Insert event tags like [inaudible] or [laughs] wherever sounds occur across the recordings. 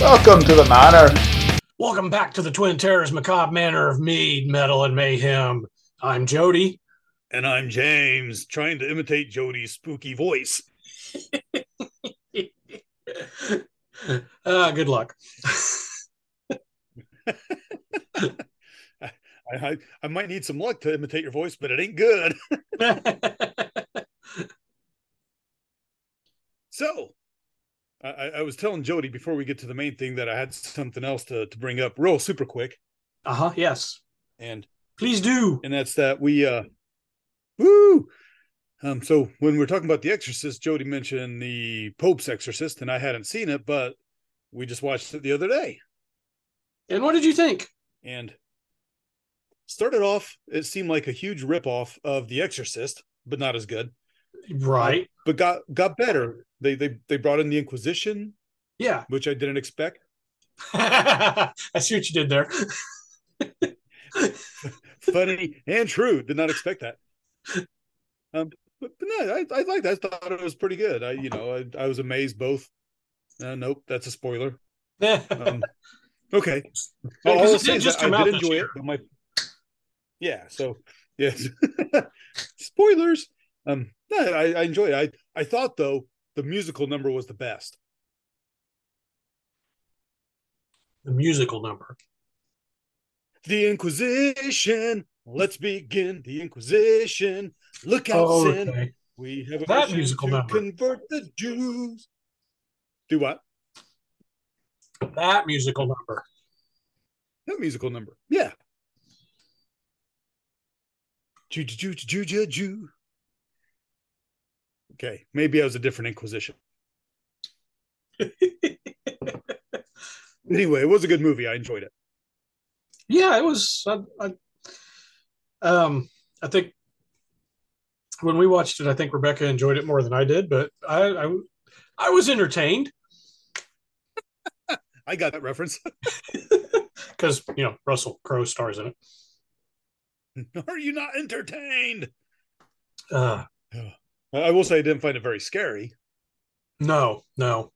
Welcome to the manor. Welcome back to the Twin Terrors Macabre Manor of Mead, Metal, and Mayhem. I'm Jody. And I'm James, trying to imitate Jody's spooky voice. [laughs] uh, good luck. [laughs] I, I, I might need some luck to imitate your voice, but it ain't good. [laughs] so, I, I was telling Jody before we get to the main thing that I had something else to, to bring up real super quick. Uh huh. Yes. And please do. And that's that we, uh, woo. Um, so when we're talking about The Exorcist, Jody mentioned the Pope's Exorcist, and I hadn't seen it, but we just watched it the other day. And what did you think? And started off, it seemed like a huge ripoff of The Exorcist, but not as good. Right. Uh, but got got better. They they they brought in the Inquisition. Yeah. Which I didn't expect. [laughs] I see what you did there. [laughs] Funny and true. Did not expect that. Um, but, but no, I, I liked. That. I thought it was pretty good. I, you know, I, I was amazed both. Uh, nope, that's a spoiler. um, [laughs] okay, I'll say just I did enjoy it, but my yeah. So yes, spoilers. Um, no, I, I enjoy it. I I thought though the musical number was the best. The musical number. The Inquisition. Let's begin the Inquisition. Look out, oh, sin. Okay. We have a that musical to number. Convert the Jews. Do what? That musical number. That musical number. Yeah. Jew, Jew, Jew, Jew, Jew. Okay, maybe I was a different Inquisition. anyway, it was a good movie. I enjoyed it. Yeah, it was. I, I, um, I think when we watched it, I think Rebecca enjoyed it more than I did, but I, I, I was entertained. I got that reference [laughs] because you know Russell Crowe stars in it. [laughs] Are you not entertained? Uh, I will say I didn't find it very scary. No, no.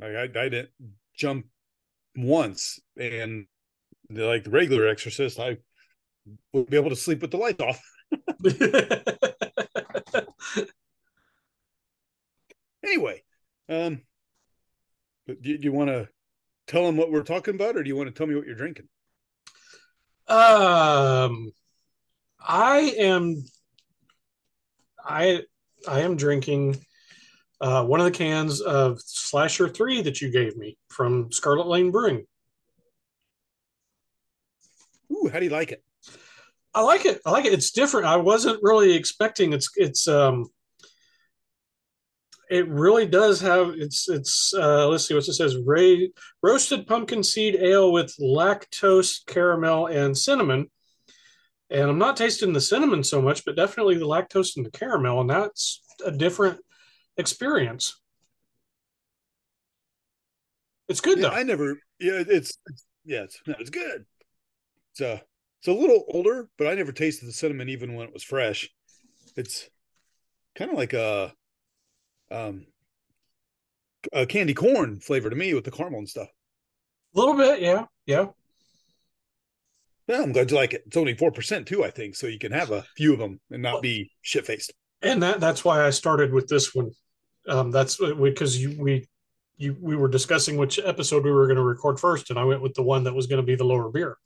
Like I, I didn't jump once, and like the regular Exorcist, I would be able to sleep with the lights off. [laughs] anyway, um, do, do you want to tell them what we're talking about, or do you want to tell me what you're drinking? Um, I am I I am drinking uh, one of the cans of Slasher Three that you gave me from Scarlet Lane Brewing. Ooh, how do you like it? I like it. I like it. It's different. I wasn't really expecting it's it's um it really does have it's it's uh let's see what it says Ray, roasted pumpkin seed ale with lactose caramel and cinnamon and I'm not tasting the cinnamon so much, but definitely the lactose and the caramel, and that's a different experience. It's good yeah, though. I never, yeah, it's, it's yeah, it's no, it's good. It's a, uh, it's a little older, but I never tasted the cinnamon even when it was fresh. It's kind of like a, um, a candy corn flavor to me with the caramel and stuff. A little bit, yeah, yeah. Yeah, I'm glad you like it. It's only four percent too, I think, so you can have a few of them and not be shit faced. And that that's why I started with this one. Um, that's because you we you we were discussing which episode we were going to record first, and I went with the one that was going to be the lower beer,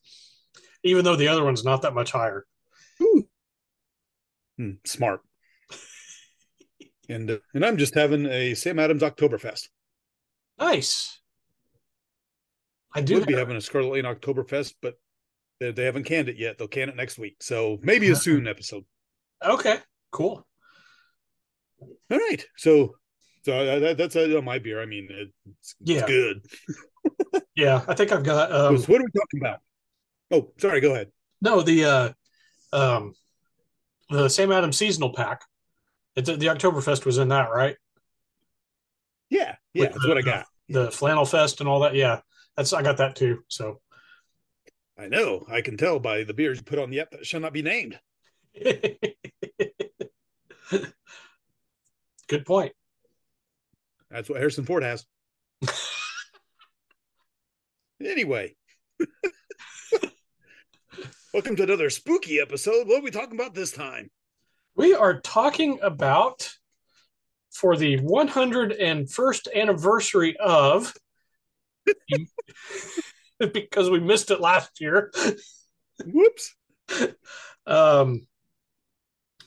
even though the other one's not that much higher. Hmm, smart. and uh, and I'm just having a Sam Adams Oktoberfest. Nice. I do would be having a Scarlet Lane Oktoberfest, but they, they haven't canned it yet. They'll can it next week. So maybe a soon episode. Okay, cool. All right. So so that, that's uh, my beer. I mean, it's, yeah. it's good. [laughs] yeah, I think I've got. Um, what are we talking about? Oh, sorry. Go ahead. No, the uh, um, the Sam Adams seasonal pack. It's the Oktoberfest was in that, right? Yeah, yeah, With that's the, what I got. The, the flannel fest and all that. Yeah, that's I got that too. So I know. I can tell by the beers you put on the app that shall not be named. [laughs] Good point. That's what Harrison Ford has. [laughs] Anyway, [laughs] welcome to another spooky episode. What are we talking about this time? We are talking about for the 101st anniversary of [laughs] because we missed it last year. [laughs] Whoops. Um,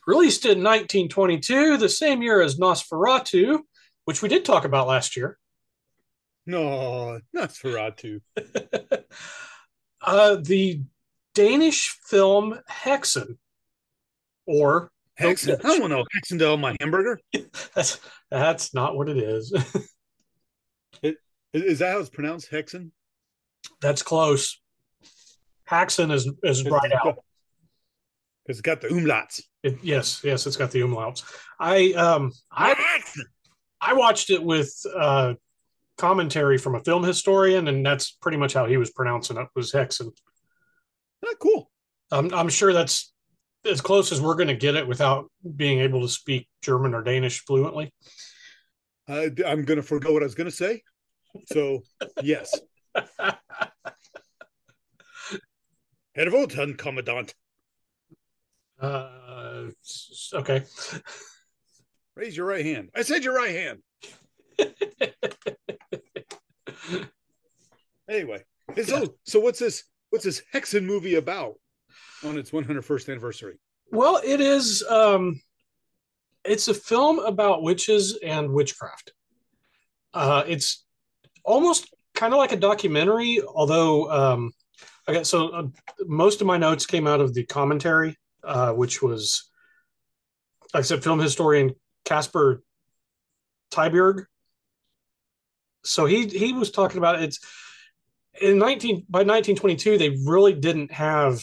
released in 1922, the same year as Nosferatu, which we did talk about last year. No, Nosferatu. [laughs] uh, the Danish film Hexen, or Hexen. I don't know Hexen on my hamburger. that's that's not what it is. it, is that how it's pronounced? Hexen. That's close. Haxen is is right out. It's got the umlauts. It, yes, yes, it's got the umlauts. I um I I watched it with uh commentary from a film historian, and that's pretty much how he was pronouncing it was Hexen. Oh, cool. I'm I'm sure that's as close as we're going to get it without being able to speak German or Danish fluently. Uh, I'm going to forego what I was going to say. So, yes. [laughs] Herr Wotan, Commandant. Uh, okay. Raise your right hand. I said your right hand. [laughs] anyway, so so what's this? What's this Hexen movie about on its 101st anniversary? Well, it is. Um, it's a film about witches and witchcraft. Uh, it's almost kind of like a documentary, although um, okay. So uh, most of my notes came out of the commentary, uh, which was, like I said, film historian Casper Tybjerg so he he was talking about it's in 19 by 1922 they really didn't have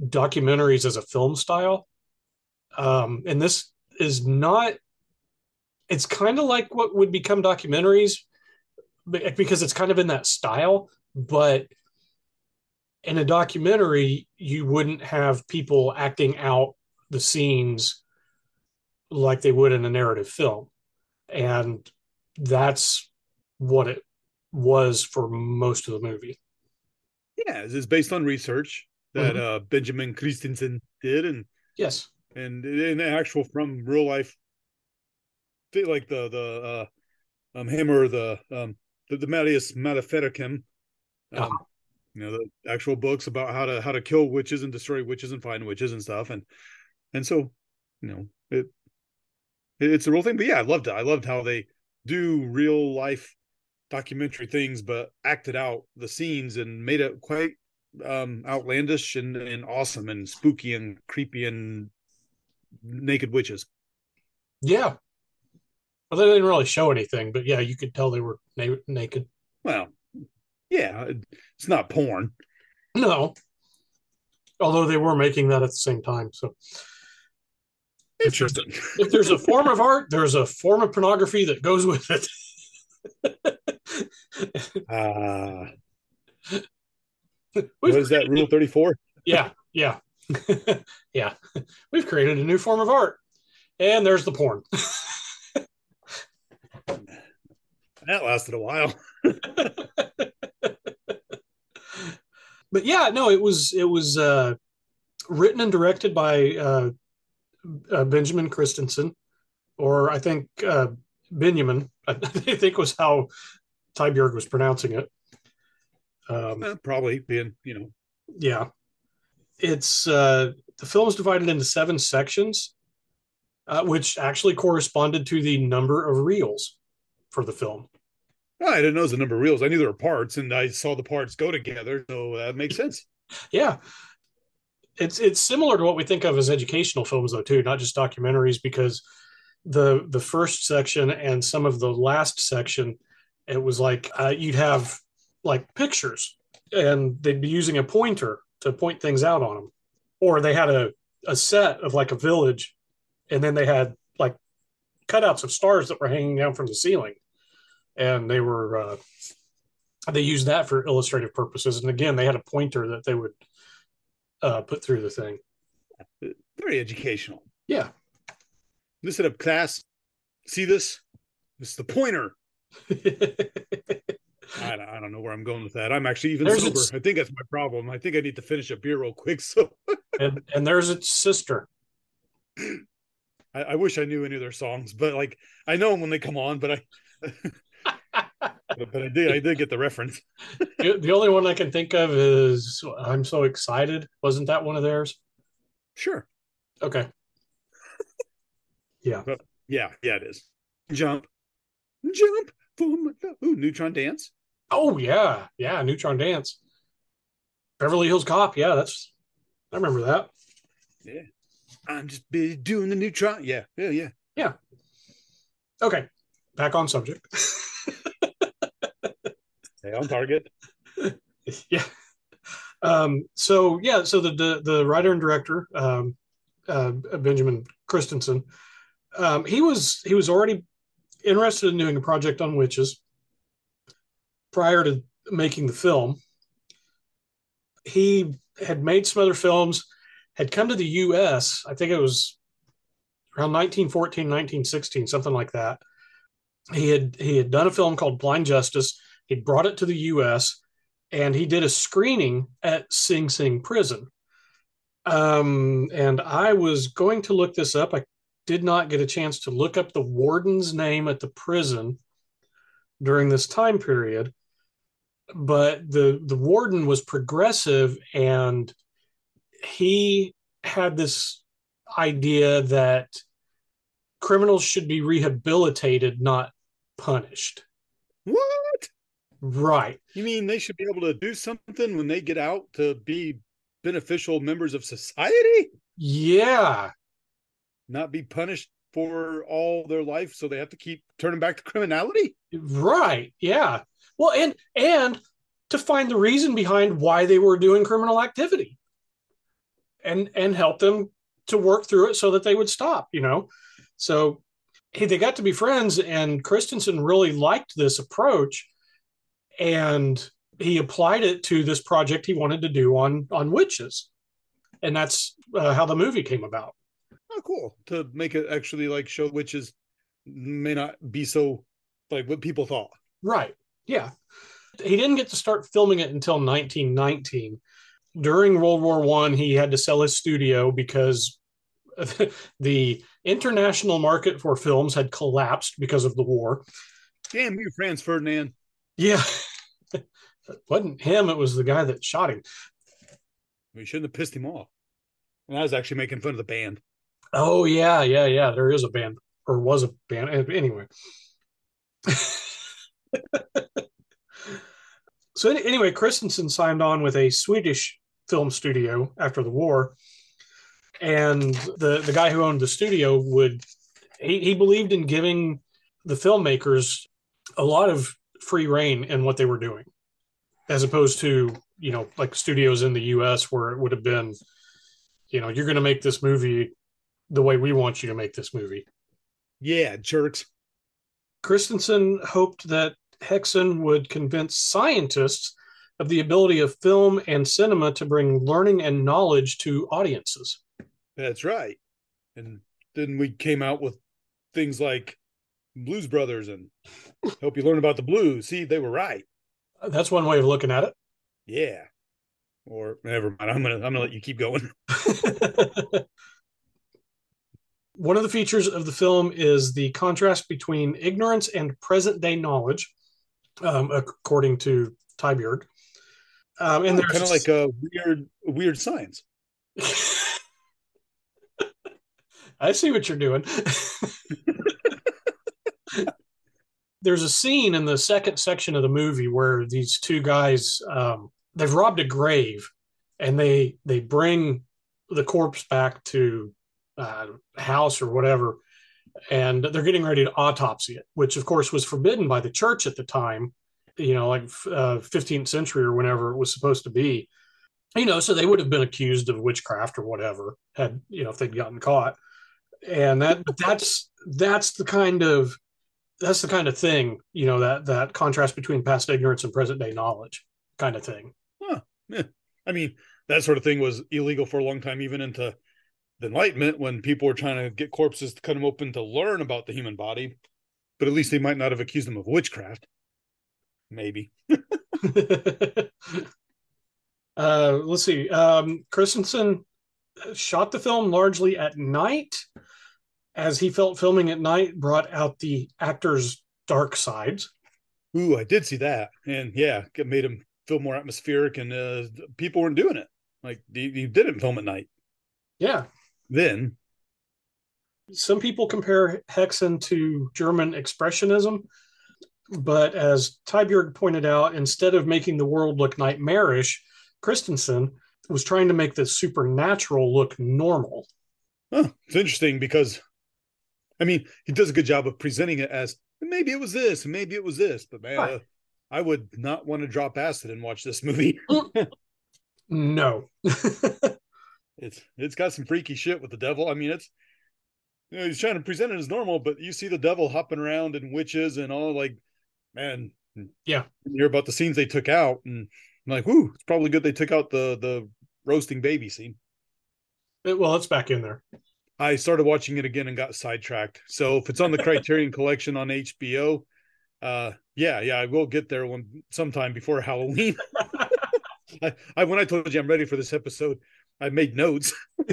documentaries as a film style um, and this is not it's kind of like what would become documentaries because it's kind of in that style but in a documentary you wouldn't have people acting out the scenes like they would in a narrative film and that's what it was for most of the movie. Yeah, it's based on research that mm-hmm. uh, Benjamin Christensen did, and yes, and in actual from real life, like the the uh, um, Hammer, the um, the, the Malleus Maleficarum, um, uh-huh. You know, the actual books about how to how to kill witches and destroy witches and find witches and stuff, and and so you know it it's a real thing. But yeah, I loved it. I loved how they do real life documentary things, but acted out the scenes and made it quite um, outlandish and, and awesome and spooky and creepy and naked witches. Yeah. Well, they didn't really show anything, but yeah, you could tell they were na- naked. Well, yeah, it's not porn. No. Although they were making that at the same time. So interesting. if there's a form of art, there's a form of pornography that goes with it. [laughs] uh, what is that rule 34 yeah yeah [laughs] yeah we've created a new form of art and there's the porn that lasted a while [laughs] but yeah no it was it was uh, written and directed by uh, uh, benjamin christensen or i think uh, benjamin [laughs] i think was how Tybjerg was pronouncing it. Um, uh, probably being, you know. Yeah. It's uh, the film is divided into seven sections, uh, which actually corresponded to the number of reels for the film. I didn't know it was the number of reels. I knew there were parts, and I saw the parts go together, so that makes sense. yeah, it's it's similar to what we think of as educational films, though, too, not just documentaries, because the the first section and some of the last section it was like uh, you'd have like pictures and they'd be using a pointer to point things out on them or they had a, a set of like a village and then they had like cutouts of stars that were hanging down from the ceiling and they were uh, they used that for illustrative purposes and again they had a pointer that they would uh, put through the thing very educational yeah listen up class see this this is the pointer [laughs] I, I don't know where I'm going with that. I'm actually even There's sober. its- I think that's my problem. I think I need to finish a beer real quick. So [laughs] and and there's its sister. I, I wish I knew any of their songs, but like I know them when they come on, but I [laughs] but, but I did I did get the reference. [laughs] the only one I can think of is "I'm so excited." Wasn't that one of theirs? Sure. Okay. Yeah. Yeah, yeah, it is. Jump. Jump for my Ooh, Neutron Dance. Oh yeah, yeah. Neutron Dance. Beverly Hills Cop. Yeah, that's. I remember that. Yeah. I'm just busy doing the neutron. Yeah. Yeah, yeah, yeah. Okay, back on subject. [laughs] Stay on target. [laughs] yeah. Um, so yeah, so the the, the writer and director um, uh, Benjamin Christensen, um, he was he was already interested in doing a project on witches prior to making the film. He had made some other films, had come to the U.S. I think it was around 1914, 1916, something like that. He had he had done a film called Blind Justice. He brought it to the U.S and he did a screening at Sing Sing Prison. Um, and I was going to look this up. I did not get a chance to look up the warden's name at the prison during this time period. But the the warden was progressive, and he had this idea that criminals should be rehabilitated, not punished. What? Right. You mean they should be able to do something when they get out to be beneficial members of society, Yeah. not be punished for all their life, so they have to keep turning back to criminality? Right. Yeah. Well, and and to find the reason behind why they were doing criminal activity, and and help them to work through it so that they would stop. You know, so hey, they got to be friends, and Christensen really liked this approach, and he applied it to this project he wanted to do on on witches, and that's uh, how the movie came about. Oh, cool. To make it actually like show witches may not be so like what people thought. Right. Yeah. He didn't get to start filming it until 1919. During World War One, he had to sell his studio because [laughs] the international market for films had collapsed because of the war. Damn you, Franz Ferdinand. Yeah. [laughs] it wasn't him, it was the guy that shot him. We shouldn't have pissed him off. And I was actually making fun of the band. Oh, yeah, yeah, yeah. There is a band, or was a band. Anyway. [laughs] so, anyway, Christensen signed on with a Swedish film studio after the war. And the, the guy who owned the studio would, he, he believed in giving the filmmakers a lot of free reign in what they were doing, as opposed to, you know, like studios in the US where it would have been, you know, you're going to make this movie the way we want you to make this movie. Yeah, jerks. Christensen hoped that Hexen would convince scientists of the ability of film and cinema to bring learning and knowledge to audiences. That's right. And then we came out with things like Blues Brothers and help you learn about the blues. See, they were right. That's one way of looking at it. Yeah. Or never mind. I'm gonna I'm gonna let you keep going. [laughs] one of the features of the film is the contrast between ignorance and present day knowledge, um, according to Tybjerg. Um, and there's kind of like a weird weird science. [laughs] I see what you're doing. [laughs] There's a scene in the second section of the movie where these two guys um, they've robbed a grave, and they they bring the corpse back to uh, house or whatever, and they're getting ready to autopsy it, which of course was forbidden by the church at the time. You know, like uh, 15th century or whenever it was supposed to be. You know, so they would have been accused of witchcraft or whatever had you know if they'd gotten caught and that that's that's the kind of that's the kind of thing you know that that contrast between past ignorance and present day knowledge kind of thing Huh. Yeah. I mean, that sort of thing was illegal for a long time, even into the Enlightenment, when people were trying to get corpses to cut them open to learn about the human body. But at least they might not have accused them of witchcraft. Maybe. [laughs] [laughs] uh, let's see. Um, Christensen shot the film largely at night, as he felt filming at night brought out the actor's dark sides. Ooh, I did see that, and yeah, it made him feel more atmospheric, and uh, people weren't doing it. Like he didn't film at night. Yeah. Then some people compare Hexen to German Expressionism, but as Tybjerg pointed out, instead of making the world look nightmarish, Christensen was trying to make the supernatural look normal. Huh, it's interesting because, I mean, he does a good job of presenting it as maybe it was this, and maybe it was this, but man, right. I would not want to drop acid and watch this movie. [laughs] no, [laughs] it's it's got some freaky shit with the devil. I mean, it's you know, he's trying to present it as normal, but you see the devil hopping around and witches and all like, man, yeah. You hear about the scenes they took out, and I'm like, whoo, it's probably good they took out the the roasting baby scene. It, well, it's back in there. I started watching it again and got sidetracked. So if it's on the [laughs] Criterion Collection on HBO, uh, yeah, yeah, I will get there one sometime before [laughs] Halloween. I, I when I told you I'm ready for this episode, I made notes. [laughs]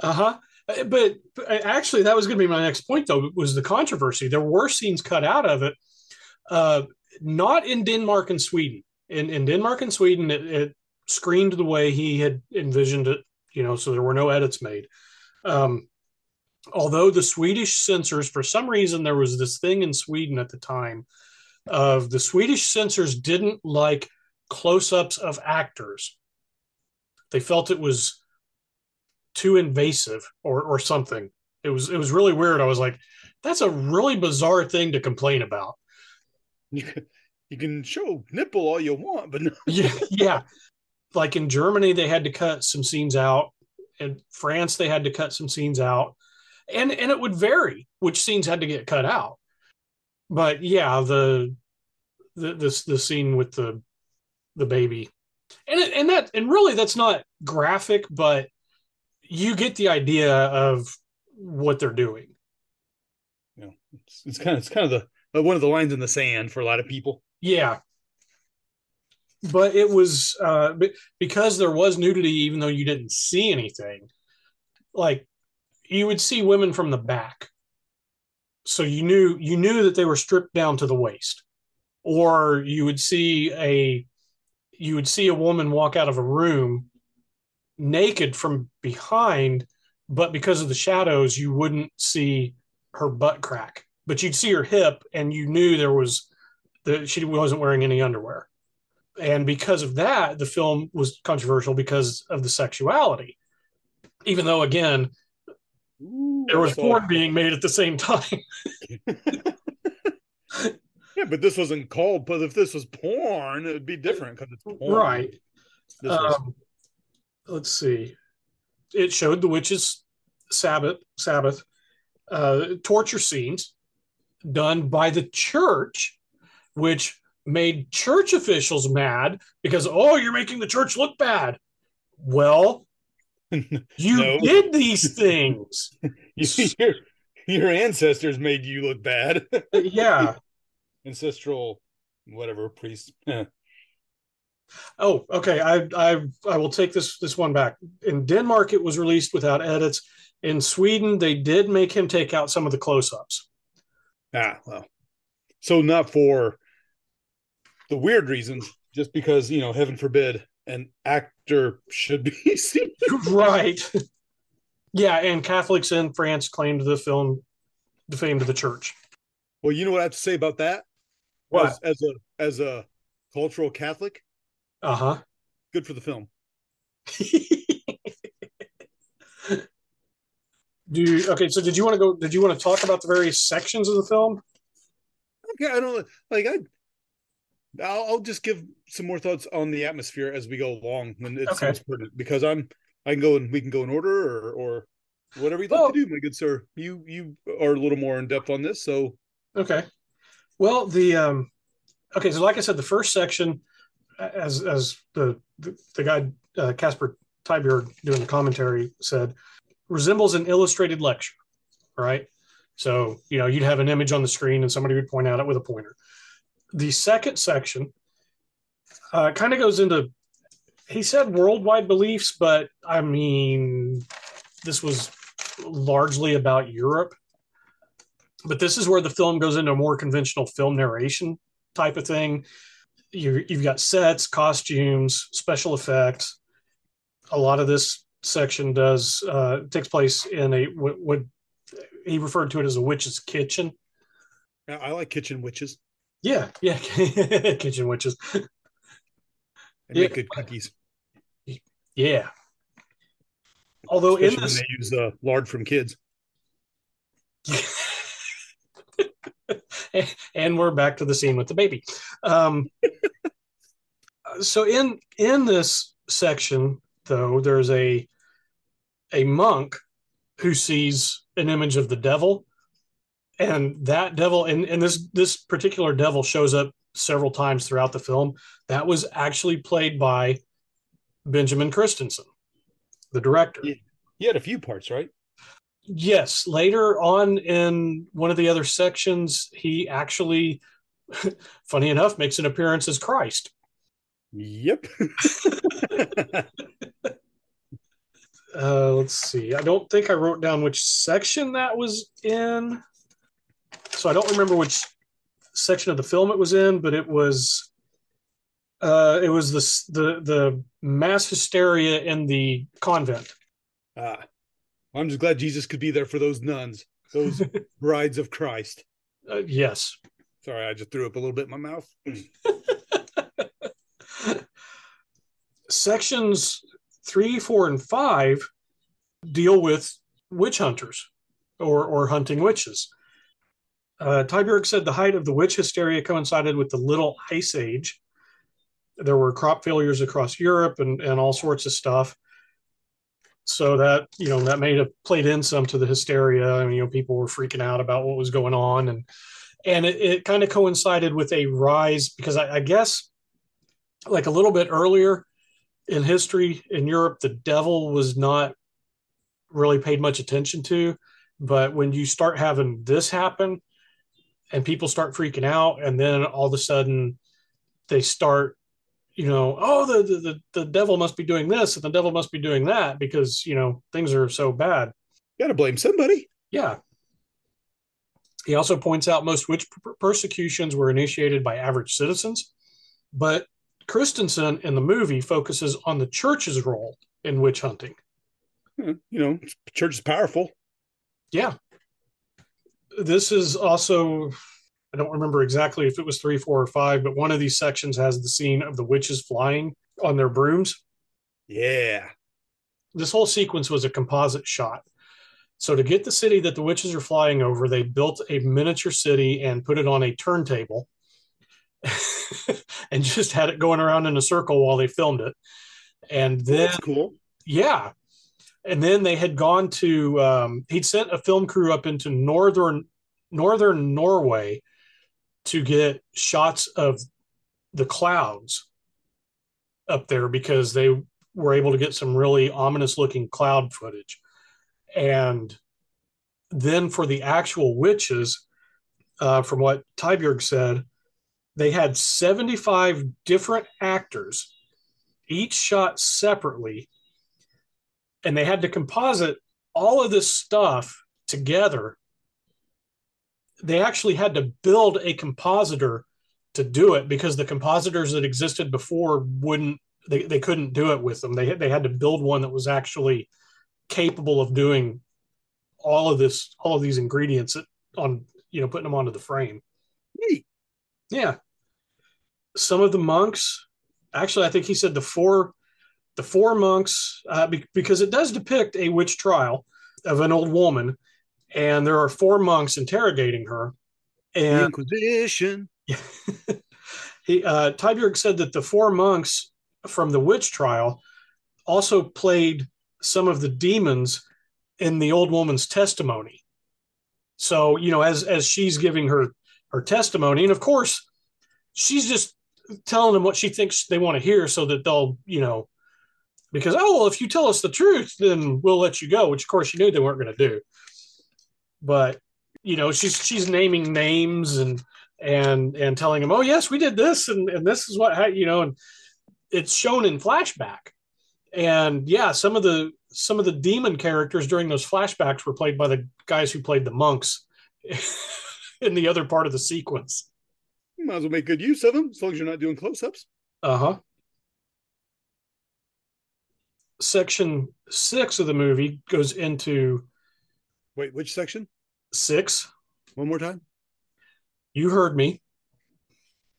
uh huh. But, but actually, that was going to be my next point. Though was the controversy. There were scenes cut out of it, uh, not in Denmark and Sweden. In in Denmark and Sweden, it, it screened the way he had envisioned it. You know, so there were no edits made. Um, although the Swedish censors, for some reason, there was this thing in Sweden at the time of the Swedish censors didn't like close-ups of actors. They felt it was too invasive or or something. It was it was really weird. I was like, that's a really bizarre thing to complain about. You [laughs] can, you can show nipple all you want, but no. [laughs] yeah, yeah. Like in Germany, they had to cut some scenes out. In France, they had to cut some scenes out, and and it would vary which scenes had to get cut out. But yeah, the the this the scene with the the baby, and it, and that and really that's not graphic, but you get the idea of what they're doing. Yeah, it's, it's kind of it's kind of the uh, one of the lines in the sand for a lot of people. Yeah, but it was uh, because there was nudity, even though you didn't see anything. Like you would see women from the back, so you knew you knew that they were stripped down to the waist, or you would see a you would see a woman walk out of a room naked from behind, but because of the shadows, you wouldn't see her butt crack, but you'd see her hip, and you knew there was that she wasn't wearing any underwear. And because of that, the film was controversial because of the sexuality. Even though, again, Ooh, there was porn being made at the same time. [laughs] yeah, but this wasn't called. But if this was porn, it would be different because it's porn. Right. Um, let's see. It showed the witches' Sabbath, Sabbath, uh, torture scenes done by the church, which made church officials mad because oh, you're making the church look bad. Well, [laughs] you did these [laughs] things. [laughs] your, your ancestors made you look bad. yeah. Ancestral whatever priest. Oh, okay. I I I will take this this one back. In Denmark, it was released without edits. In Sweden, they did make him take out some of the close-ups. Ah, well. So not for the weird reasons, just because you know, heaven forbid, an actor should be [laughs] seen. right. Yeah, and Catholics in France claimed the film defamed the church. Well, you know what I have to say about that? What? As, as a as a cultural Catholic, uh huh. Good for the film. [laughs] Do you, okay. So did you want to go? Did you want to talk about the various sections of the film? Okay, I don't like. I I'll, I'll just give some more thoughts on the atmosphere as we go along when it okay. pertinent because I'm I can go and we can go in order or or whatever you'd well, like to do, my good sir. You you are a little more in depth on this, so okay. Well, the um, okay. So like I said, the first section as as the the, the guy uh, Casper Tybjerg doing the commentary said, resembles an illustrated lecture, right? So you know you'd have an image on the screen and somebody would point out it with a pointer. The second section uh, kind of goes into he said worldwide beliefs, but I mean, this was largely about Europe. But this is where the film goes into a more conventional film narration type of thing. You, you've got sets, costumes, special effects. A lot of this section does uh, takes place in a what, what he referred to it as a witch's kitchen. I like kitchen witches. Yeah, yeah, [laughs] kitchen witches. They make yeah. good cookies. Yeah. Although Especially in this, they use uh, lard from kids. [laughs] and we're back to the scene with the baby. Um, so in in this section, though, there's a a monk who sees an image of the devil, and that devil, and, and this this particular devil shows up several times throughout the film. That was actually played by Benjamin Christensen, the director. He, he had a few parts, right? Yes. Later on in one of the other sections, he actually, [laughs] funny enough, makes an appearance as Christ. Yep. [laughs] uh, let's see. I don't think I wrote down which section that was in. So I don't remember which section of the film it was in, but it was uh, it was the the the mass hysteria in the convent. Ah, I'm just glad Jesus could be there for those nuns, those [laughs] brides of Christ. Uh, yes. Sorry, I just threw up a little bit in my mouth. [laughs] Sections three, four, and five deal with witch hunters or or hunting witches. Uh, Tybjerg said the height of the witch hysteria coincided with the Little Ice Age. There were crop failures across Europe and, and all sorts of stuff. So that you know that may have played in some to the hysteria. I mean, you know, people were freaking out about what was going on, and and it, it kind of coincided with a rise because I, I guess like a little bit earlier in history in Europe, the devil was not really paid much attention to. But when you start having this happen, and people start freaking out and then all of a sudden they start you know oh the, the the devil must be doing this and the devil must be doing that because you know things are so bad. You gotta blame somebody. Yeah. He also points out most witch persecutions were initiated by average citizens but christensen in the movie focuses on the church's role in witch hunting. Hmm, you know church is powerful. Yeah this is also I don't remember exactly if it was three, four, or five, but one of these sections has the scene of the witches flying on their brooms. Yeah. This whole sequence was a composite shot. So to get the city that the witches are flying over, they built a miniature city and put it on a turntable [laughs] and just had it going around in a circle while they filmed it. And then That's cool. Yeah. And then they had gone to um, he'd sent a film crew up into northern northern Norway to get shots of the clouds up there because they were able to get some really ominous looking cloud footage. And then for the actual witches, uh, from what Tybjerg said, they had 75 different actors, each shot separately, and they had to composite all of this stuff together they actually had to build a compositor to do it because the compositors that existed before wouldn't they, they couldn't do it with them. They they had to build one that was actually capable of doing all of this all of these ingredients on you know putting them onto the frame. Neat. yeah. Some of the monks actually i think he said the four the four monks uh, be, because it does depict a witch trial of an old woman and there are four monks interrogating her. And Inquisition. [laughs] he uh, Tybjerg said that the four monks from the witch trial also played some of the demons in the old woman's testimony. So you know, as as she's giving her her testimony, and of course, she's just telling them what she thinks they want to hear, so that they'll you know, because oh well, if you tell us the truth, then we'll let you go. Which of course you knew they weren't going to do. But you know she's she's naming names and and and telling him, oh yes, we did this and and this is what you know, and it's shown in flashback. And yeah, some of the some of the demon characters during those flashbacks were played by the guys who played the monks [laughs] in the other part of the sequence. You might as well make good use of them as long as you're not doing close-ups. Uh huh. Section six of the movie goes into. Wait, which section? Six. One more time. You heard me.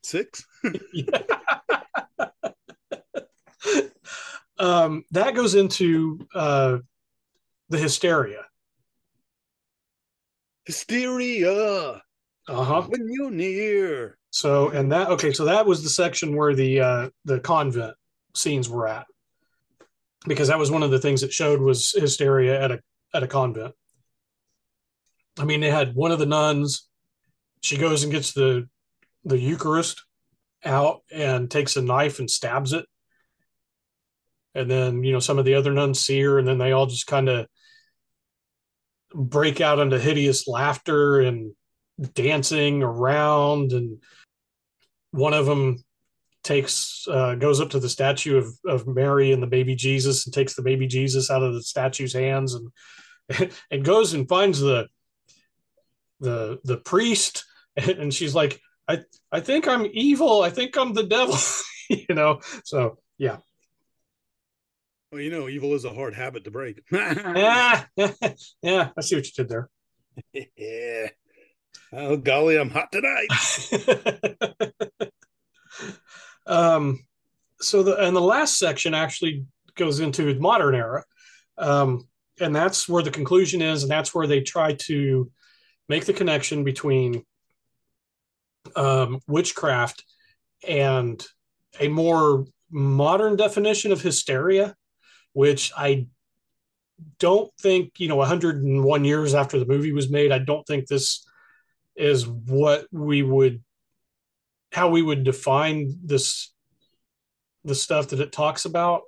Six. [laughs] um, that goes into uh, the hysteria. Hysteria. Uh huh. When you're near. So, and that okay. So that was the section where the uh, the convent scenes were at, because that was one of the things that showed was hysteria at a at a convent. I mean, they had one of the nuns. She goes and gets the the Eucharist out and takes a knife and stabs it. And then, you know, some of the other nuns see her, and then they all just kind of break out into hideous laughter and dancing around. And one of them takes uh, goes up to the statue of, of Mary and the baby Jesus and takes the baby Jesus out of the statue's hands and [laughs] and goes and finds the the the priest. [laughs] And she's like i i think i'm evil. I think i'm the devil. [laughs] You know? So yeah. Well you know evil is a hard habit to break. Yeah. Yeah. I see what you did there. Yeah. Oh golly i'm hot tonight um so the and the last section actually goes into modern era. Um and that's where the conclusion is and that's where they try to make the connection between um, witchcraft and a more modern definition of hysteria, which I don't think, you know, 101 years after the movie was made, I don't think this is what we would, how we would define this, the stuff that it talks about,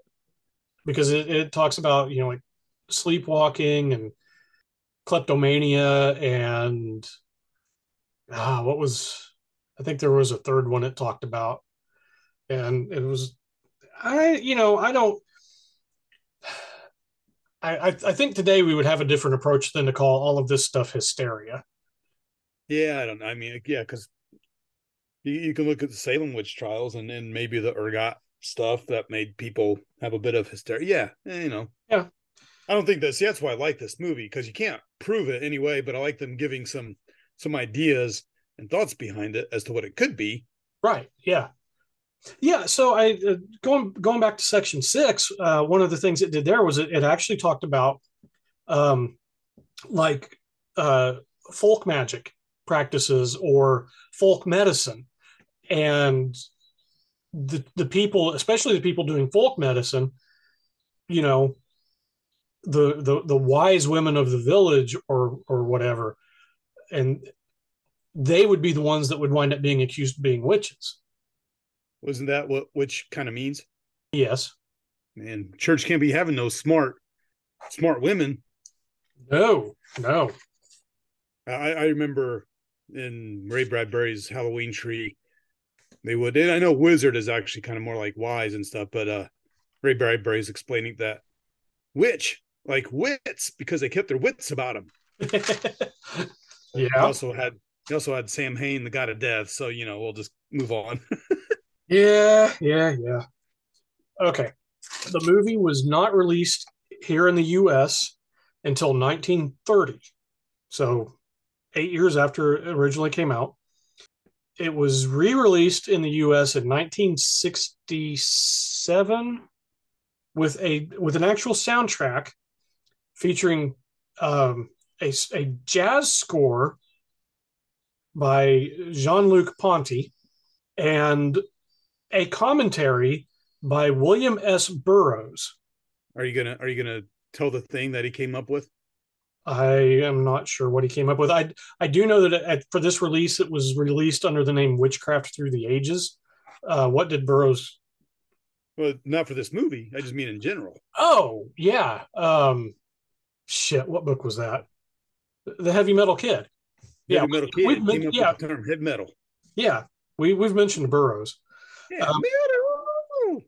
because it, it talks about, you know, like sleepwalking and kleptomania and ah, what was I think there was a third one it talked about, and it was I you know I don't. I, I think today we would have a different approach than to call all of this stuff hysteria. Yeah, I don't know. I mean, yeah, because you, you, can look at the Salem witch trials and then maybe the ergot stuff that made people have a bit of hysteria. Yeah, you know. Yeah. I don't think that's that's why I like this movie because you can't prove it anyway, but I like them giving some some ideas and thoughts behind it as to what it could be. Right. Yeah. Yeah. So I uh, going going back to section six. Uh, one of the things it did there was it, it actually talked about um, like uh, folk magic practices or folk medicine, and the the people, especially the people doing folk medicine, you know, the the the wise women of the village or or whatever and they would be the ones that would wind up being accused of being witches. Wasn't that what which kind of means? Yes. Man church can't be having those smart smart women. No no. I i remember in ray bradbury's halloween tree they would and i know wizard is actually kind of more like wise and stuff but uh ray bradbury's explaining that witch like wits because they kept their wits about them. [laughs] yeah. He also had he also had Samhain, the god of death. So you know we'll just move on. [laughs] yeah, yeah, yeah. Okay, the movie was not released here in the U.S. until 1930, so eight years after it originally came out. It was re-released in the U.S. in 1967 with a with an actual soundtrack featuring um, a, a jazz score by Jean Luc Ponty and a commentary by William S. Burroughs. Are you gonna Are you gonna tell the thing that he came up with? I am not sure what he came up with. I I do know that at, for this release, it was released under the name Witchcraft Through the Ages. Uh, what did Burroughs? Well, not for this movie. I just mean in general. Oh yeah. Um, shit, what book was that? The Heavy Metal Kid. Yeah, Heavy metal kid we've came men- up yeah. term heavy metal. Yeah, we we've mentioned Burroughs. Yeah, Um, metal.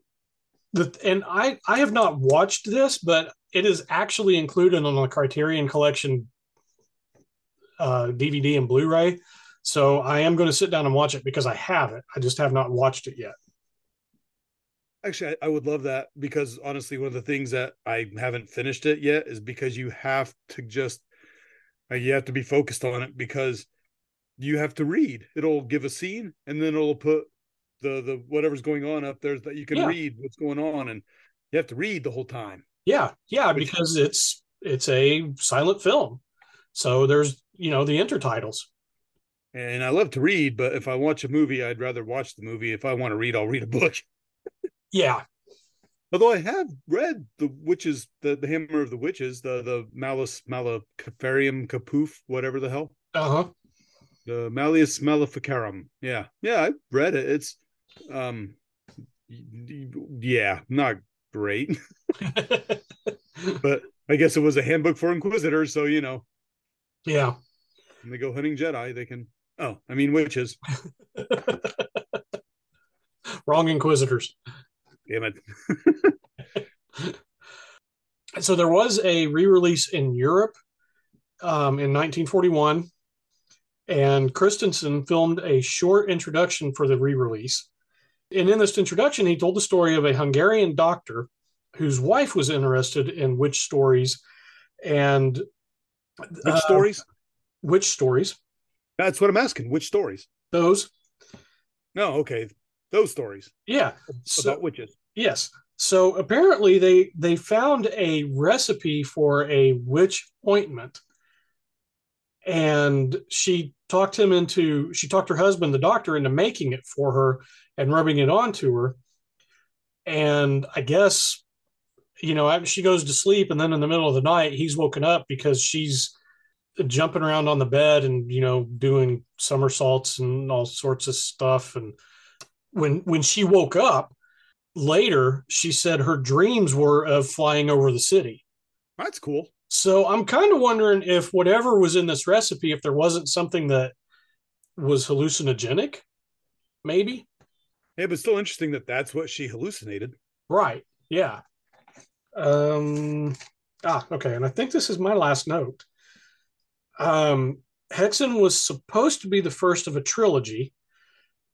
The, and I I have not watched this, but it is actually included on the Criterion Collection uh, DVD and Blu-ray. So I am going to sit down and watch it because I have it. I just have not watched it yet. Actually, I, I would love that because honestly, one of the things that I haven't finished it yet is because you have to just you have to be focused on it because you have to read. It'll give a scene and then it'll put the the whatever's going on up there that you can Yeah. read what's going on and you have to read the whole time. Yeah, yeah, because it's it's a silent film. So there's you know the intertitles. And I love to read, but if I watch a movie, I'd rather watch the movie. If I want to read, I'll read a book. Yeah, Although I have read the witches, the, the Hammer of the Witches, the the Malus Maleficarium Capoof, whatever the hell, uh huh. the Malleus Maleficarum. Yeah, yeah, I read it. It's, um, yeah, not great, [laughs] [laughs] but I guess it was a handbook for Inquisitors. So you know, yeah. when they go hunting Jedi, they can. Oh, I mean witches. [laughs] Wrong Inquisitors. Damn it. So there was a re-release in Europe um, in 1941, and Christensen filmed a short introduction for the re-release. And in this introduction, he told the story of a Hungarian doctor whose wife was interested in witch stories and Which uh, stories? Which stories. That's what I'm asking. Which stories? Those, No, okay, those stories yeah. So, about witches. Yes. So apparently they they found a recipe for a witch ointment. And she talked him into she talked her husband, the doctor, into making it for her and rubbing it onto her. And I guess, you know, she goes to sleep and then in the middle of the night he's woken up because she's jumping around on the bed and, you know, doing somersaults and all sorts of stuff. And when when she woke up, later she said her dreams were of flying over the city That's cool. So i'm kind of wondering if whatever was in this recipe if there wasn't something that was hallucinogenic maybe? Yeah, but still interesting that that's what she hallucinated. right yeah. Um ah okay and i think this is my last note. Um Haxan was supposed to be the first of a trilogy.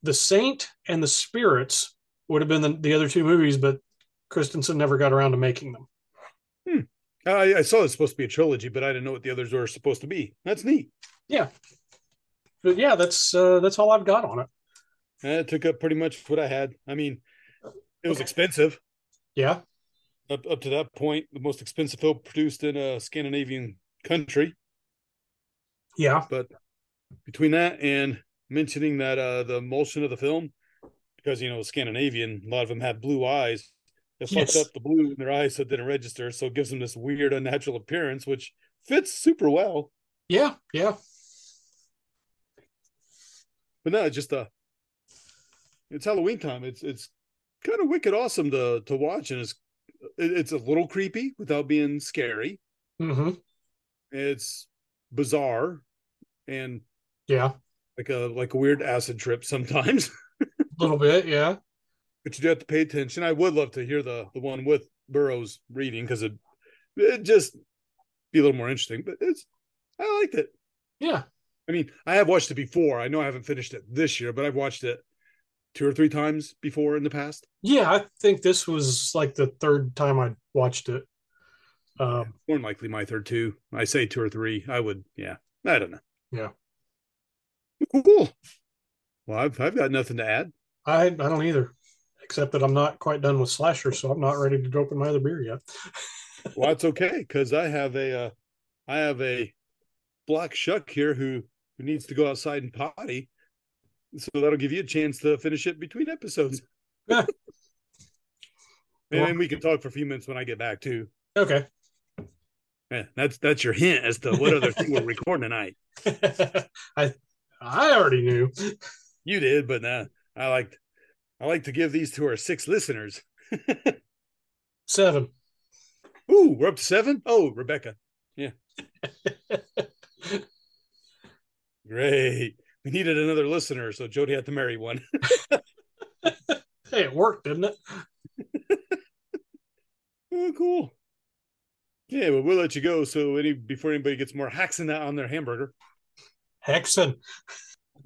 The saint and the spirits would have been the, the other two movies but christensen never got around to making them I, I saw it's supposed to be a trilogy, but I didn't know what the others were supposed to be. That's neat. Yeah, but yeah, that's uh, that's all I've got on it. And it took up pretty much what I had. I mean, it was expensive Yeah, up up to that point. The most expensive film produced in a Scandinavian country. yeah, But between that and mentioning that uh the emulsion of the film, because you know Scandinavian, a lot of them have blue eyes. They fucked Yes. up the blue in their eyes so it didn't register, so it gives them this weird unnatural appearance, which fits super well. yeah, yeah, But no, it's just uh it's Halloween time. It's it's kind of wicked awesome to to watch, and it's it, it's a little creepy without being scary. hmm It's bizarre and yeah, like a like a weird acid trip sometimes. [laughs] a little bit, yeah, but you do have to pay attention. I would love to hear the the one with Burroughs reading because it it just be a little more interesting. But it's I liked it. yeah, I mean, I have watched it before. I know I haven't finished it this year, but I've watched it two or three times before in the past. yeah. I think this was like the third time I watched it. Um, More than likely my third two. I say two or three. I would, yeah. I don't know. Yeah. Cool. Well, I've I've got nothing to add. I I don't either, except that I'm not quite done with slasher, so I'm not ready to open my other beer yet. [laughs] Well, that's okay because I have a uh, I have a black shuck here who who needs to go outside and potty. So that'll give you a chance to finish it between episodes. [laughs] And then we can talk for a few minutes when I get back too. Okay. Yeah, that's that's your hint as to what other thing we're recording tonight. [laughs] I I already knew. You did, but nah, I liked I like to give these to our six listeners. [laughs] Seven. Ooh, we're up to seven. Oh, Rebecca. Yeah. [laughs] Great. We needed another listener, so Jody had to marry one. [laughs] Hey, it worked, didn't it? oh, cool. Yeah, but we'll let you go. So any before anybody gets more that on their hamburger. Haxan.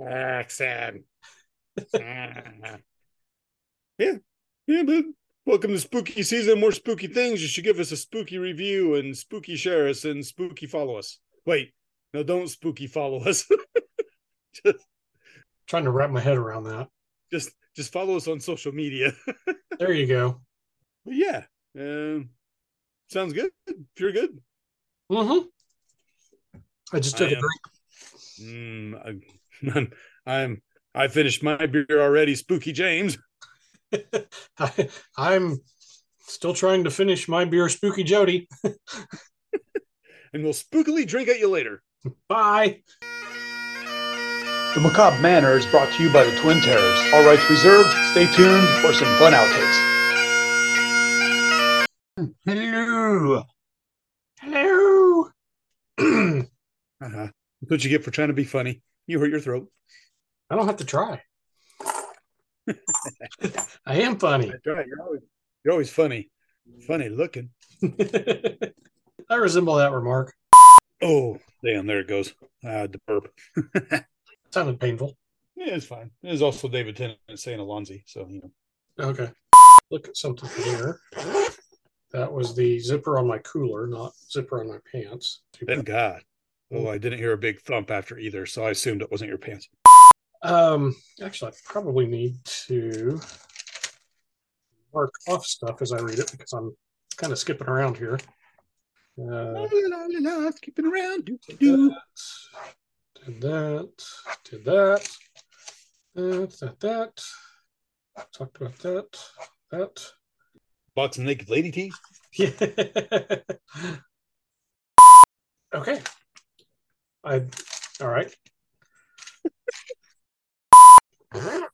Haxan. Ah. Yeah. Yeah, but welcome to spooky season. More spooky things. You should give us a spooky review and spooky share us and spooky follow us. Wait, no, don't spooky follow us. [laughs] just, Trying to wrap my head around that. just just follow us on social media. [laughs] There you go. But yeah. Um sounds good. If you're good. Mm-hmm. I just took I a am- Mm, I, [laughs] I'm I finished my beer already, Spooky James. Drink. [laughs] I, I'm still trying to finish my beer, Spooky Jody. [laughs] And we'll spookily drink at you later. Bye. The Macabre Manor is brought to you by the Twin Terrors. All rights reserved. Stay tuned for some fun outtakes. Hello. Hello. [clears throat] Uh-huh. That's what you get for trying to be funny. You hurt your throat. I don't have to try. [laughs] I am funny. That's right. You're always you're always funny. Funny looking. [laughs] I resemble that remark. Oh, damn, there it goes. Uh the burp. [laughs] Sounded painful. Yeah, it's fine. There's also David Tennant saying Allons-y, so you know. Okay. Look at something here. That was the zipper on my cooler, not zipper on my pants. Thank. God. Oh, I didn't hear a big thump after either, so I assumed it wasn't your pants. Um, actually, I probably need to mark off stuff as I read it because I'm kind of skipping around here. Uh, La, la, la, la, skipping around. Do, did do. that, did that, did that, that, that, that. Talked about that, that. Box of naked lady teeth. [laughs] Yeah. okay. I all right. Huh? [laughs]